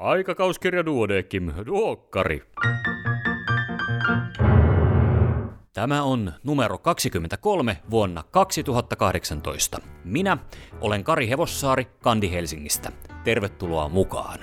Aikakauskirja Duodekim, Duokkari. Tämä on numero 23 vuonna 2018. Minä olen Kari Hevossaari Kandi Helsingistä. Tervetuloa mukaan.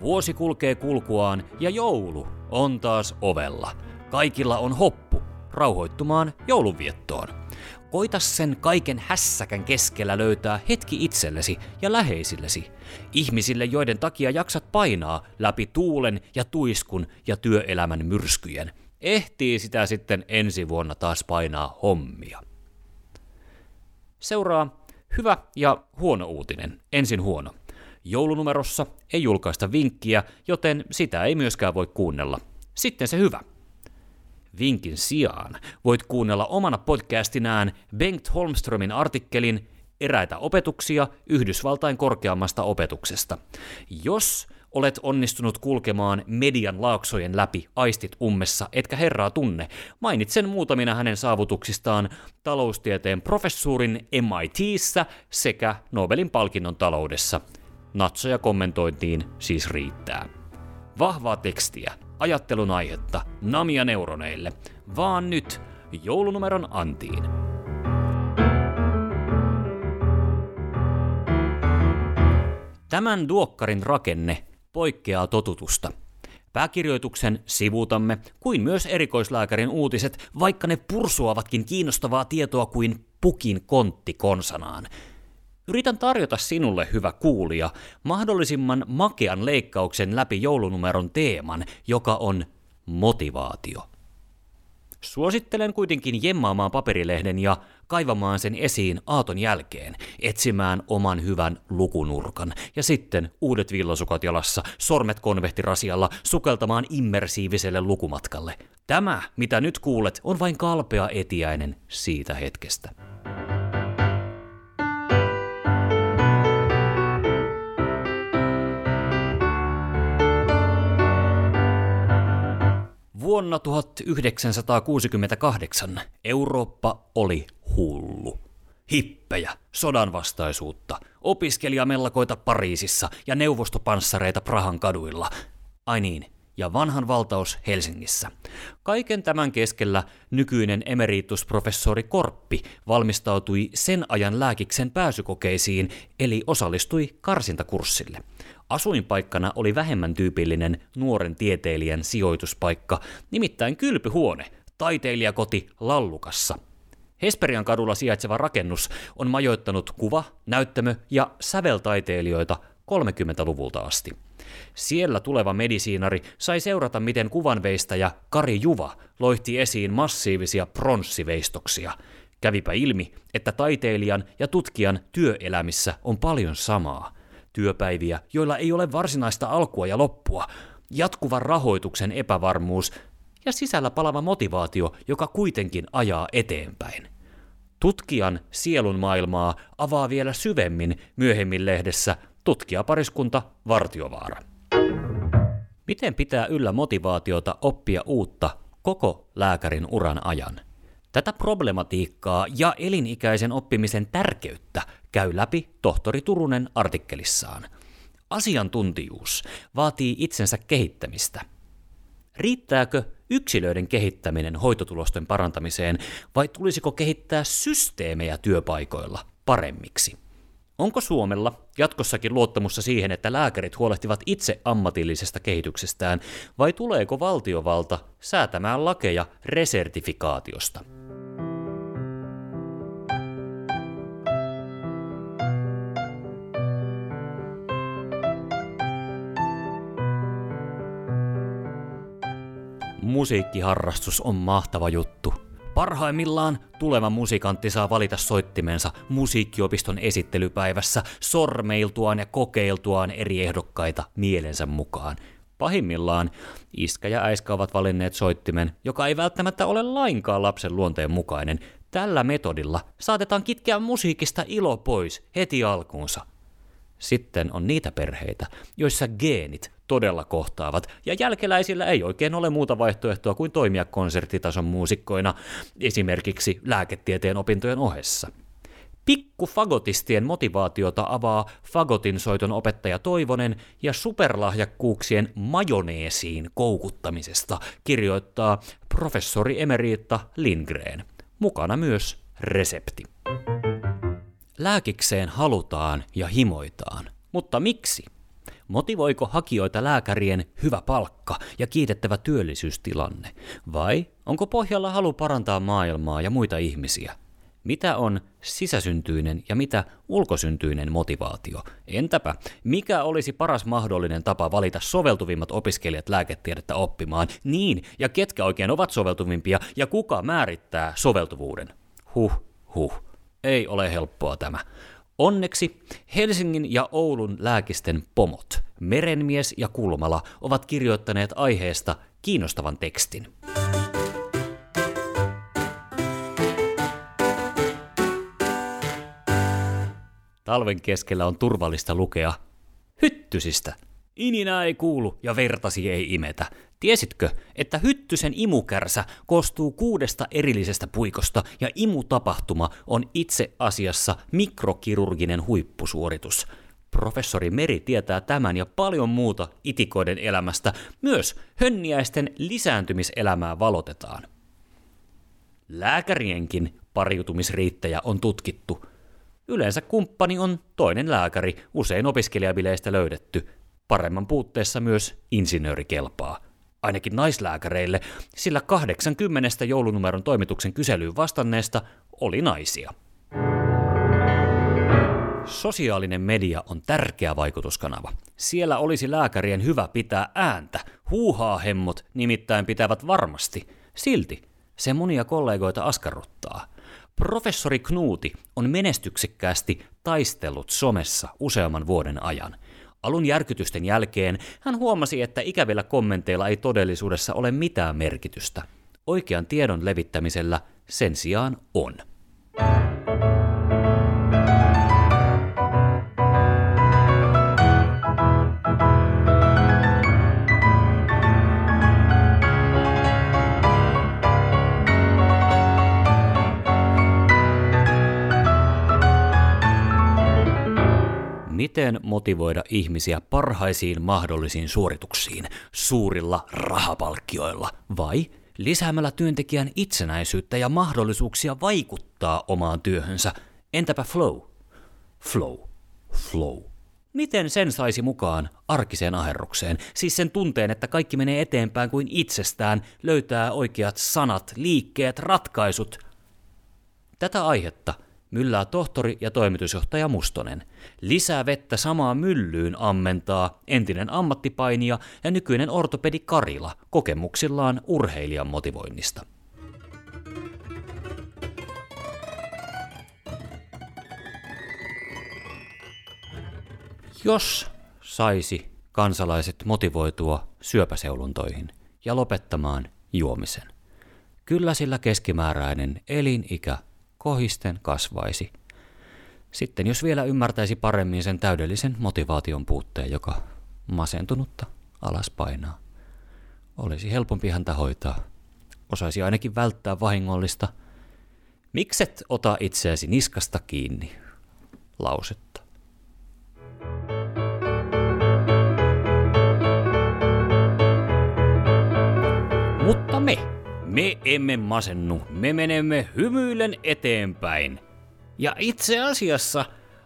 Vuosi kulkee kulkuaan ja joulu on taas ovella. Kaikilla on hoppu rauhoittumaan joulunviettoon. Koita sen kaiken hässäkän keskellä löytää hetki itsellesi ja läheisillesi. Ihmisille, joiden takia jaksat painaa läpi tuulen ja tuiskun ja työelämän myrskyjen. Ehtii sitä sitten ensi vuonna taas painaa hommia. Seuraa hyvä ja huono uutinen. Ensin huono. Joulunumerossa ei julkaista vinkkiä, joten sitä ei myöskään voi kuunnella. Sitten se hyvä. Vinkin sijaan voit kuunnella omana podcastinään Bengt Holmströmin artikkelin Eräitä opetuksia Yhdysvaltain korkeammasta opetuksesta. Jos olet onnistunut kulkemaan median laaksojen läpi aistit ummessa, etkä herraa tunne, mainitsen muutamina hänen saavutuksistaan taloustieteen professuurin MITissä sekä Nobelin palkinnon taloudessa. Natsoja kommentointiin siis riittää. Vahvaa tekstiä, ajattelun aihetta, namia neuroneille, vaan nyt joulunumeron antiin. Tämän duokkarin rakenne poikkeaa totutusta. Pääkirjoituksen sivutamme kuin myös erikoislääkärin uutiset, vaikka ne pursuavatkin kiinnostavaa tietoa kuin pukin kontti konsanaan. Yritän tarjota sinulle, hyvä kuulija, mahdollisimman makean leikkauksen läpi joulunumeron teeman, joka on motivaatio. Suosittelen kuitenkin jemmaamaan paperilehden ja kaivamaan sen esiin aaton jälkeen, etsimään oman hyvän lukunurkan ja sitten uudet villasukat jalassa, sormet konvehtirasialla, sukeltamaan immersiiviselle lukumatkalle. Tämä, mitä nyt kuulet, on vain kalpea etiäinen siitä hetkestä. Vuonna 1968 Eurooppa oli hullu. Hippejä, sodanvastaisuutta, opiskelijamellakoita Pariisissa ja neuvostopanssareita Prahan kaduilla. Ai niin, ja vanhan valtaus Helsingissä. Kaiken tämän keskellä nykyinen emeritusprofessori Korppi valmistautui sen ajan lääkiksen pääsykokeisiin, eli osallistui karsintakurssille. Asuinpaikkana oli vähemmän tyypillinen nuoren tieteilijän sijoituspaikka, nimittäin kylpyhuone, taiteilijakoti Lallukassa. Hesperian kadulla sijaitseva rakennus on majoittanut kuva, näyttämö ja säveltaiteilijoita 30-luvulta asti. Siellä tuleva medisiinari sai seurata, miten kuvanveistäjä Kari Juva loihti esiin massiivisia pronssiveistoksia. Kävipä ilmi, että taiteilijan ja tutkijan työelämissä on paljon samaa – työpäiviä, joilla ei ole varsinaista alkua ja loppua, jatkuvan rahoituksen epävarmuus ja sisällä palava motivaatio, joka kuitenkin ajaa eteenpäin. Tutkijan sielun maailmaa avaa vielä syvemmin myöhemmin lehdessä tutkijapariskunta Vartiovaara. Miten pitää yllä motivaatiota oppia uutta koko lääkärin uran ajan? Tätä problematiikkaa ja elinikäisen oppimisen tärkeyttä käy läpi tohtori Turunen artikkelissaan. Asiantuntijuus vaatii itsensä kehittämistä. Riittääkö yksilöiden kehittäminen hoitotulosten parantamiseen vai tulisiko kehittää systeemejä työpaikoilla paremmiksi? Onko Suomella jatkossakin luottamusta siihen, että lääkärit huolehtivat itse ammatillisesta kehityksestään, vai tuleeko valtiovalta säätämään lakeja resertifikaatiosta? Musiikkiharrastus on mahtava juttu. Parhaimmillaan tuleva musikantti saa valita soittimensa musiikkiopiston esittelypäivässä sormeiltuaan ja kokeiltuaan eri ehdokkaita mielensä mukaan. Pahimmillaan iskä ja äiskä ovat valinneet soittimen, joka ei välttämättä ole lainkaan lapsen luonteen mukainen. Tällä metodilla saatetaan kitkeä musiikista ilo pois heti alkuunsa. Sitten on niitä perheitä, joissa geenit todella kohtaavat, ja jälkeläisillä ei oikein ole muuta vaihtoehtoa kuin toimia konserttitason muusikkoina, esimerkiksi lääketieteen opintojen ohessa. Pikkufagotistien motivaatiota avaa fagotin soiton opettaja Toivonen ja superlahjakkuuksien majoneesiin koukuttamisesta kirjoittaa professori Emeriitta Lindgren. Mukana myös resepti. Lääkikseen halutaan ja himoitaan, mutta miksi? Motivoiko hakijoita lääkärien hyvä palkka ja kiitettävä työllisyystilanne? Vai onko pohjalla halu parantaa maailmaa ja muita ihmisiä? Mitä on sisäsyntyinen ja mitä ulkosyntyinen motivaatio? Entäpä, mikä olisi paras mahdollinen tapa valita soveltuvimmat opiskelijat lääketiedettä oppimaan? Niin, ja ketkä oikein ovat soveltuvimpia ja kuka määrittää soveltuvuuden? Huh, huh. Ei ole helppoa tämä. Onneksi Helsingin ja Oulun lääkisten pomot, Merenmies ja Kulmala, ovat kirjoittaneet aiheesta kiinnostavan tekstin. Talven keskellä on turvallista lukea hyttysistä. Ininä ei kuulu ja vertasi ei imetä. Tiesitkö, että hyttysen imukärsä koostuu kuudesta erillisestä puikosta ja imutapahtuma on itse asiassa mikrokirurginen huippusuoritus? Professori Meri tietää tämän ja paljon muuta itikoiden elämästä. Myös hönniäisten lisääntymiselämää valotetaan. Lääkärienkin pariutumisriittejä on tutkittu – Yleensä kumppani on toinen lääkäri, usein opiskelijabileistä löydetty. Paremman puutteessa myös insinööri kelpaa. Ainakin naislääkäreille, sillä 80 joulunumeron toimituksen kyselyyn vastanneesta oli naisia. Sosiaalinen media on tärkeä vaikutuskanava. Siellä olisi lääkärien hyvä pitää ääntä. Huuhaa hemmot nimittäin pitävät varmasti. Silti se monia kollegoita askarruttaa. Professori Knuuti on menestyksekkäästi taistellut somessa useamman vuoden ajan. Alun järkytysten jälkeen hän huomasi, että ikävillä kommenteilla ei todellisuudessa ole mitään merkitystä. Oikean tiedon levittämisellä sen sijaan on. Miten motivoida ihmisiä parhaisiin mahdollisiin suorituksiin suurilla rahapalkkioilla vai lisäämällä työntekijän itsenäisyyttä ja mahdollisuuksia vaikuttaa omaan työhönsä. Entäpä flow? Flow. Flow. Miten sen saisi mukaan arkiseen aherrukseen, siis sen tunteen, että kaikki menee eteenpäin kuin itsestään, löytää oikeat sanat, liikkeet, ratkaisut? Tätä aihetta – myllää tohtori ja toimitusjohtaja Mustonen. Lisää vettä samaan myllyyn ammentaa entinen ammattipainija ja nykyinen ortopedi Karila kokemuksillaan urheilijan motivoinnista. Jos saisi kansalaiset motivoitua syöpäseuluntoihin ja lopettamaan juomisen, kyllä sillä keskimääräinen elinikä kohisten kasvaisi. Sitten jos vielä ymmärtäisi paremmin sen täydellisen motivaation puutteen, joka masentunutta alas painaa, olisi helpompi häntä hoitaa. Osaisi ainakin välttää vahingollista Mikset ota itseäsi niskasta kiinni? Lausetta. Mutta me me emme masennu, me menemme hymyillen eteenpäin. Ja itse asiassa,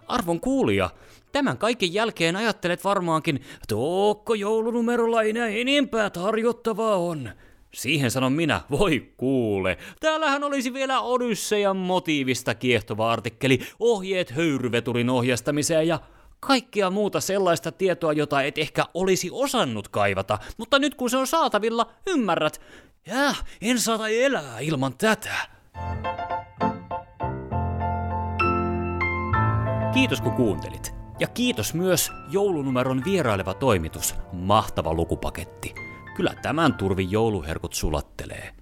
arvon kuulija, tämän kaiken jälkeen ajattelet varmaankin, Tookko joulunumerolla ei näin enempää tarjottavaa on. Siihen sanon minä, voi kuule, täällähän olisi vielä Odyssejan motiivista kiehtova artikkeli, ohjeet höyryveturin ohjastamiseen ja kaikkea muuta sellaista tietoa, jota et ehkä olisi osannut kaivata, mutta nyt kun se on saatavilla, ymmärrät, Jää, en saata elää ilman tätä. Kiitos kun kuuntelit. Ja kiitos myös joulunumeron vieraileva toimitus, mahtava lukupaketti. Kyllä tämän turvin jouluherkut sulattelee.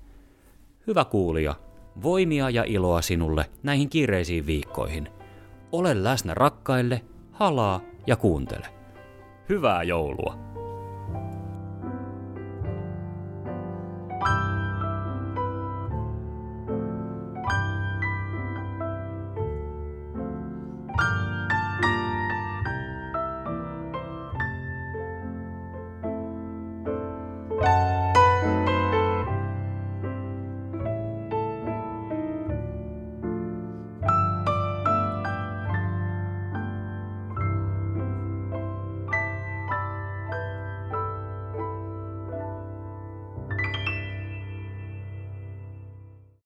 Hyvä kuulija, voimia ja iloa sinulle näihin kiireisiin viikkoihin. Ole läsnä rakkaille, halaa ja kuuntele. Hyvää joulua!